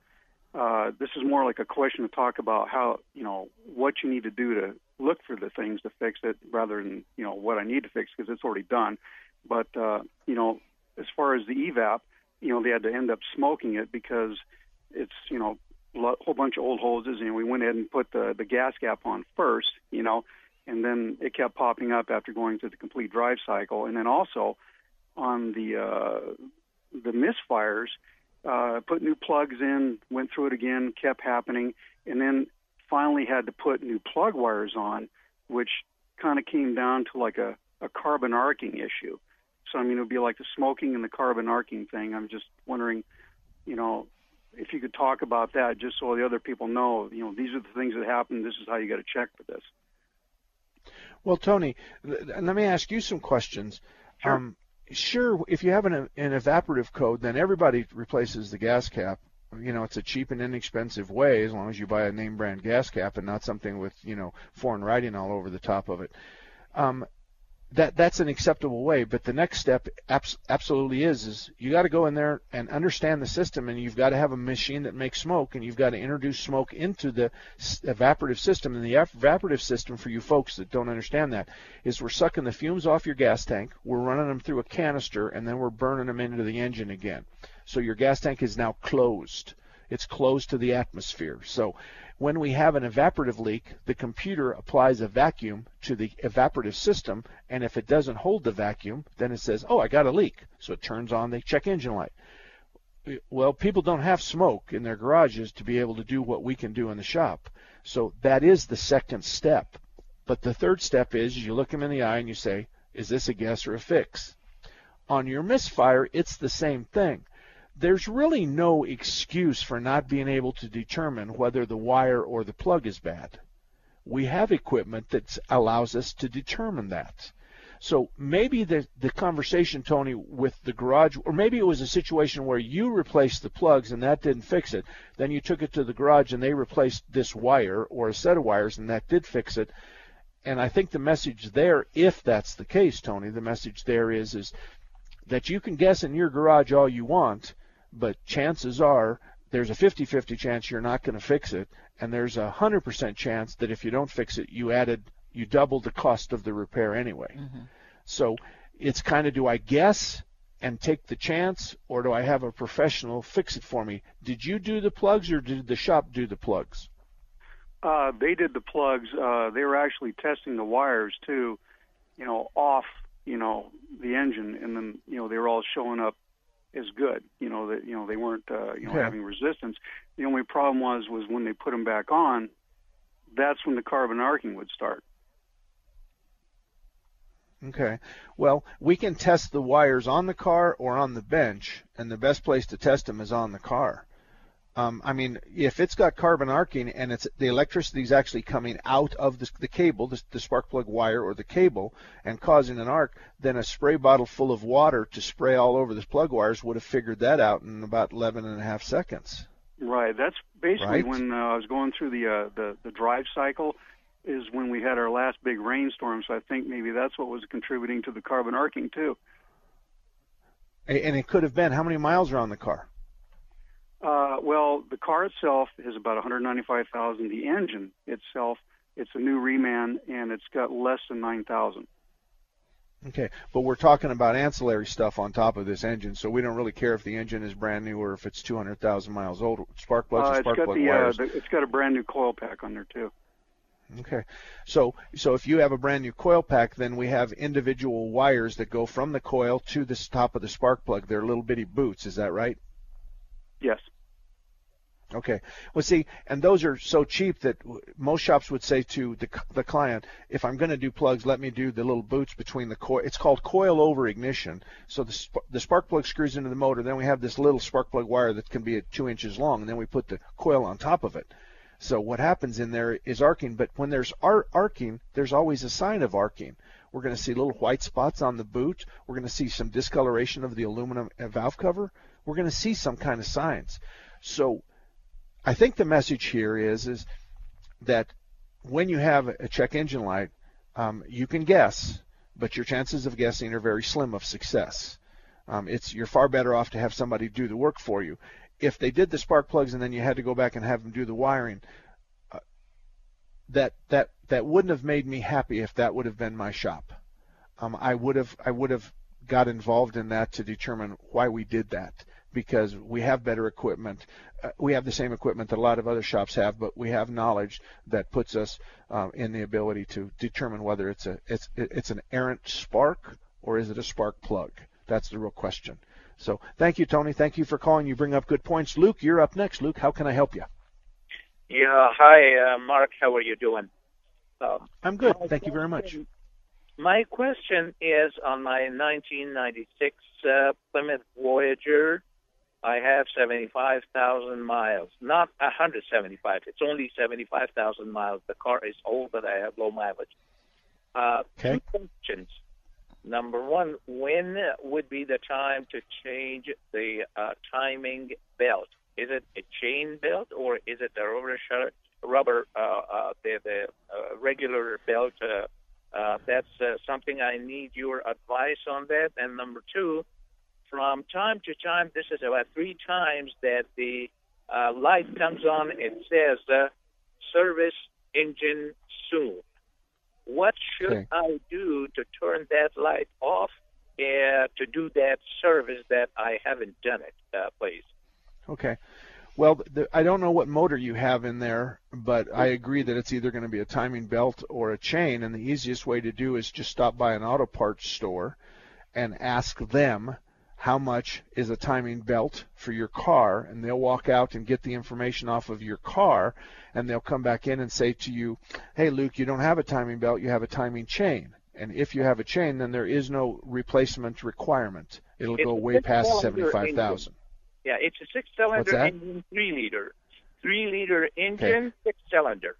Speaker 29: Uh, this is more like a question to talk about how you know what you need to do to look for the things to fix it, rather than you know what I need to fix because it's already done. But uh, you know, as far as the evap, you know, they had to end up smoking it because it's you know a whole bunch of old hoses, and we went ahead and put the the gas gap on first, you know, and then it kept popping up after going through the complete drive cycle, and then also on the uh, the misfires, uh, put new plugs in, went through it again, kept happening, and then finally had to put new plug wires on, which kind of came down to like a, a carbon arcing issue. So I mean, it would be like the smoking and the carbon arcing thing. I'm just wondering, you know, if you could talk about that, just so the other people know, you know, these are the things that happen. This is how you got to check for this.
Speaker 2: Well, Tony, let me ask you some questions. Sure. Um, sure, if you have an, an evaporative code, then everybody replaces the gas cap. You know, it's a cheap and inexpensive way as long as you buy a name brand gas cap and not something with, you know, foreign writing all over the top of it. Um, that that's an acceptable way. But the next step abs- absolutely is is you got to go in there and understand the system, and you've got to have a machine that makes smoke, and you've got to introduce smoke into the evaporative system. And the evaporative system, for you folks that don't understand that, is we're sucking the fumes off your gas tank, we're running them through a canister, and then we're burning them into the engine again. So your gas tank is now closed. It's closed to the atmosphere. So when we have an evaporative leak, the computer applies a vacuum to the evaporative system, and if it doesn't hold the vacuum, then it says, oh, I got a leak. So it turns on the check engine light. Well, people don't have smoke in their garages to be able to do what we can do in the shop. So that is the second step. But the third step is you look them in the eye and you say, is this a guess or a fix? On your misfire, it's the same thing there's really no excuse for not being able to determine whether the wire or the plug is bad. We have equipment that allows us to determine that. So maybe the, the conversation, Tony, with the garage, or maybe it was a situation where you replaced the plugs and that didn't fix it. Then you took it to the garage and they replaced this wire or a set of wires and that did fix it. And I think the message there, if that's the case, Tony, the message there is is that you can guess in your garage all you want, but chances are there's a 50-50 chance you're not going to fix it, and there's a 100% chance that if you don't fix it, you added you doubled the cost of the repair anyway. Mm-hmm. So it's kind of do I guess and take the chance, or do I have a professional fix it for me? Did you do the plugs, or did the shop do the plugs?
Speaker 29: Uh, they did the plugs. Uh, they were actually testing the wires too, you know, off, you know, the engine, and then you know they were all showing up is good. You know that you know they weren't uh, you know yeah. having resistance. The only problem was was when they put them back on, that's when the carbon arcing would start.
Speaker 2: Okay. Well, we can test the wires on the car or on the bench, and the best place to test them is on the car. Um, I mean, if it's got carbon arcing and it's the electricity is actually coming out of the, the cable, the, the, spark plug wire or the cable, and causing an arc, then a spray bottle full of water to spray all over the plug wires would have figured that out in about 11 and a half seconds.
Speaker 29: Right. That's basically
Speaker 2: right?
Speaker 29: when uh, I was going through the, uh, the the drive cycle. Is when we had our last big rainstorm. So I think maybe that's what was contributing to the carbon arcing too.
Speaker 2: And it could have been. How many miles are on the car?
Speaker 29: Uh, well, the car itself is about 195,000. The engine itself, it's a new reman, and it's got less than 9,000.
Speaker 2: Okay, but we're talking about ancillary stuff on top of this engine, so we don't really care if the engine is brand new or if it's 200,000 miles old. Spark plugs
Speaker 29: uh,
Speaker 2: spark plug
Speaker 29: the,
Speaker 2: wires.
Speaker 29: Uh, the, it's got a brand new coil pack on there too.
Speaker 2: Okay, so so if you have a brand new coil pack, then we have individual wires that go from the coil to the top of the spark plug. They're little bitty boots. Is that right?
Speaker 29: Yes.
Speaker 2: Okay. Well, see, and those are so cheap that most shops would say to the, the client, if I'm going to do plugs, let me do the little boots between the coil. It's called coil over ignition. So the, sp- the spark plug screws into the motor. Then we have this little spark plug wire that can be two inches long, and then we put the coil on top of it. So what happens in there is arcing, but when there's ar- arcing, there's always a sign of arcing. We're going to see little white spots on the boot. We're going to see some discoloration of the aluminum valve cover. We're going to see some kind of signs. So I think the message here is is that when you have a check engine light, um, you can guess, but your chances of guessing are very slim of success. Um, it's you're far better off to have somebody do the work for you. If they did the spark plugs and then you had to go back and have them do the wiring, uh, that that that wouldn't have made me happy if that would have been my shop. Um, I would have I would have got involved in that to determine why we did that because we have better equipment. Uh, we have the same equipment that a lot of other shops have, but we have knowledge that puts us uh, in the ability to determine whether it's a it's it's an errant spark or is it a spark plug. That's the real question. So thank you, Tony. Thank you for calling. You bring up good points. Luke, you're up next. Luke, how can I help you?
Speaker 30: Yeah. Hi, uh, Mark. How are you doing?
Speaker 2: Um, I'm good. Thank you very much.
Speaker 30: My question is on my 1996 uh, Plymouth Voyager I have 75,000 miles, not 175. It's only 75,000 miles. The car is old, but I have low mileage. Uh,
Speaker 2: Okay.
Speaker 30: Two questions. Number one, when would be the time to change the uh, timing belt? Is it a chain belt or is it the rubber rubber uh, uh, the the uh, regular belt? Uh, uh, that's uh, something I need your advice on that. And number two, from time to time, this is about three times that the uh, light comes on. It says uh, service engine soon. What should
Speaker 2: Okay.
Speaker 30: I do to turn that light off uh, to do that service that I haven't done it, uh, please?
Speaker 2: Okay. Well, the, I don't know what motor you have in there, but I agree that it's either going to be a timing belt or a chain, and the easiest way to do is just stop by an auto parts store and ask them how much is a timing belt for your car, and they'll walk out and get the information off of your car, and they'll come back in and say to you, "Hey, Luke, you don't have a timing belt, you have a timing chain." And if you have a chain, then there is no replacement requirement. It'll
Speaker 30: It's
Speaker 2: go way past
Speaker 30: six-cylinder
Speaker 2: seventy-five thousand.
Speaker 30: Yeah, it's a six-cylinder engine, three-liter, three-liter engine, six-cylinder.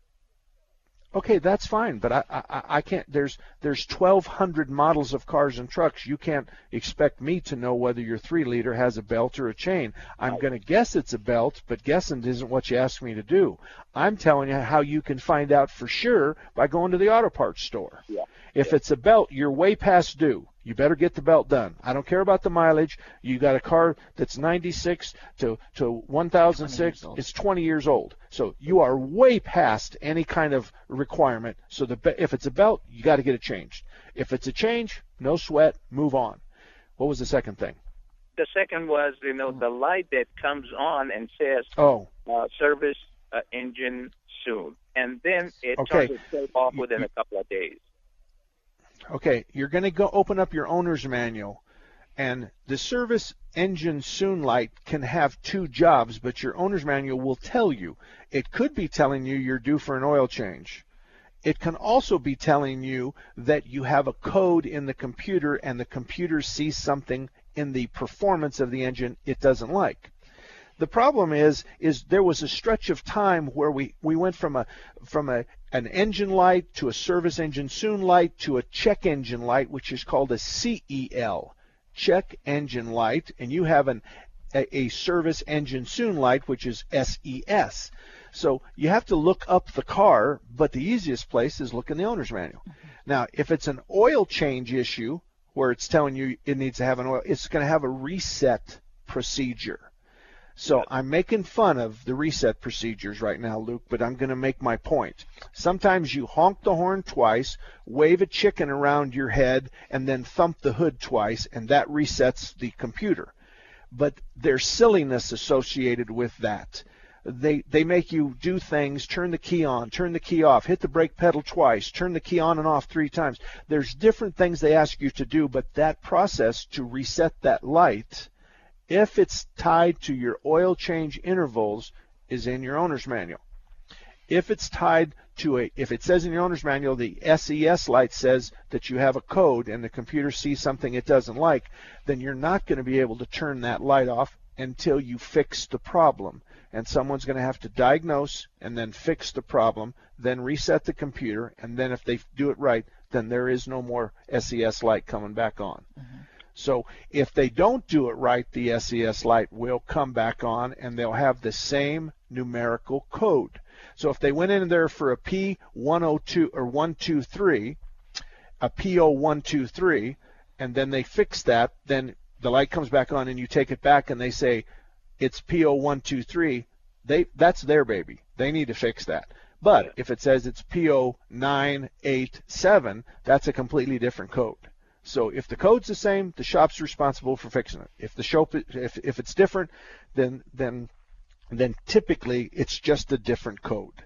Speaker 2: Okay, that's fine, but I, I I can't. There's there's 1,200 models of cars and trucks. You can't expect me to know whether your three liter has a belt or a chain. I'm going to guess it's a belt, but guessing isn't what you asked me to do. I'm telling you how you can find out for sure by going to the auto parts store.
Speaker 30: Yeah.
Speaker 2: If it's a belt, you're way past due. You better get the belt done. I don't care about the mileage. You got a car that's 96 to to 1006. It's 20 years old. So you are way past any kind of requirement. So the be- if it's a belt, you got to get it changed. If it's a change, no sweat, move on. What was the second thing?
Speaker 30: The second was, you know, the light that comes on and says
Speaker 2: Oh,
Speaker 30: uh, service uh, engine soon, and then it
Speaker 2: Okay.
Speaker 30: turns itself off within a couple of days.
Speaker 2: Okay, you're going to go open up your owner's manual, and the service engine soon light can have two jobs, but your owner's manual will tell you. It could be telling you you're due for an oil change. It can also be telling you that you have a code in the computer and the computer sees something in the performance of the engine it doesn't like. The problem is is there was a stretch of time where we, we went from a from a an engine light to a service engine soon light to a check engine light which is called a CEL check engine light and you have an a, a service engine soon light which is SES. So you have to look up the car, but the easiest place is look in the owner's manual. Mm-hmm. Now, if it's an oil change issue where it's telling you it needs to have an oil, it's going to have a reset procedure. So I'm making fun of the reset procedures right now, Luke, but I'm going to make my point. Sometimes you honk the horn twice, wave a chicken around your head, and then thump the hood twice, and that resets the computer. But there's silliness associated with that. They they make you do things, turn the key on, turn the key off, hit the brake pedal twice, turn the key on and off three times. There's different things they ask you to do, but that process to reset that light if it's tied to your oil change intervals is in your owner's manual. If it's tied to a if it says in your owner's manual the SES light says that you have a code and the computer sees something it doesn't like, then you're not going to be able to turn that light off until you fix the problem. And someone's going to have to diagnose and then fix the problem, then reset the computer, and then if they do it right, then there is no more SES light coming back on. Mm-hmm. So if they don't do it right, the SES light will come back on and they'll have the same numerical code. So if they went in there for a P102 or 123, a P0123, and then they fix that, then the light comes back on and you take it back and they say it's P0123, they that's their baby. They need to fix that. But if it says it's P0987, that's a completely different code. So if the code's the same, the shop's responsible for fixing it. If the shop if if it's different, then then then typically it's just a different code.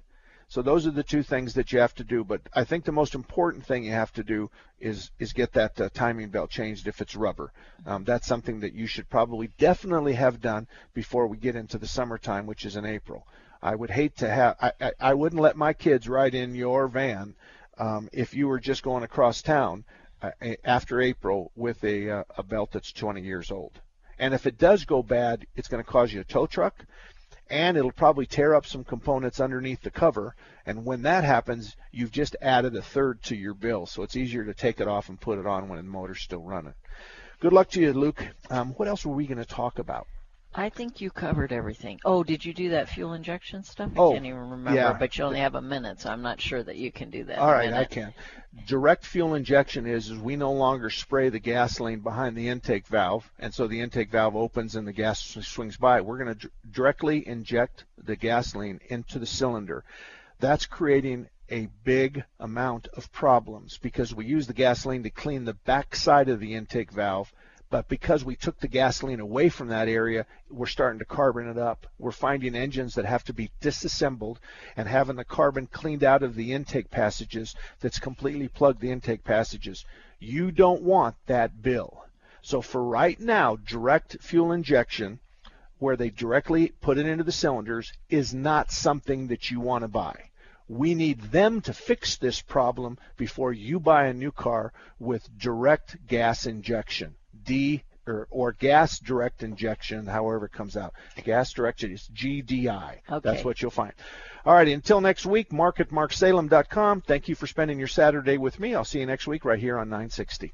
Speaker 2: So those are the two things that you have to do. But I think the most important thing you have to do is is get that uh, timing belt changed if it's rubber. Um, that's something that you should probably definitely have done before we get into the summertime, which is in April. I would hate to have. I, I, I wouldn't let my kids ride in your van um, if you were just going across town after April with a uh, a belt that's 20 years old. And if it does go bad, it's going to cause you a tow truck and it'll probably tear up some components underneath the cover. And when that happens, you've just added a third to your bill. So it's easier to take it off and put it on when the motor's still running. Good luck to you, Luke. Um, what else were we going to talk about?
Speaker 3: I think you covered everything. Oh, did you do that fuel injection stuff? I
Speaker 2: Oh,
Speaker 3: can't even remember.
Speaker 2: yeah.
Speaker 3: But you only have a minute, so I'm not sure that you can do that.
Speaker 2: All right, I can. Direct fuel injection is, is we no longer spray the gasoline behind the intake valve, and so the intake valve opens and the gas swings by. We're going to directly inject the gasoline into the cylinder. That's creating a big amount of problems because we use the gasoline to clean the back side of the intake valve. But because we took the gasoline away from that area, we're starting to carbon it up. We're finding engines that have to be disassembled and having the carbon cleaned out of the intake passages that's completely plugged the intake passages. You don't want that bill. So for right now, direct fuel injection, where they directly put it into the cylinders, is not something that you want to buy. We need them to fix this problem before you buy a new car with direct gas injection. D or, or gas direct injection, however it comes out. Gas direct is GDI.
Speaker 3: Okay.
Speaker 2: That's what you'll find. All right, until next week, mark at marksalem.com. Thank you for spending your Saturday with me. I'll see you next week right here on 960.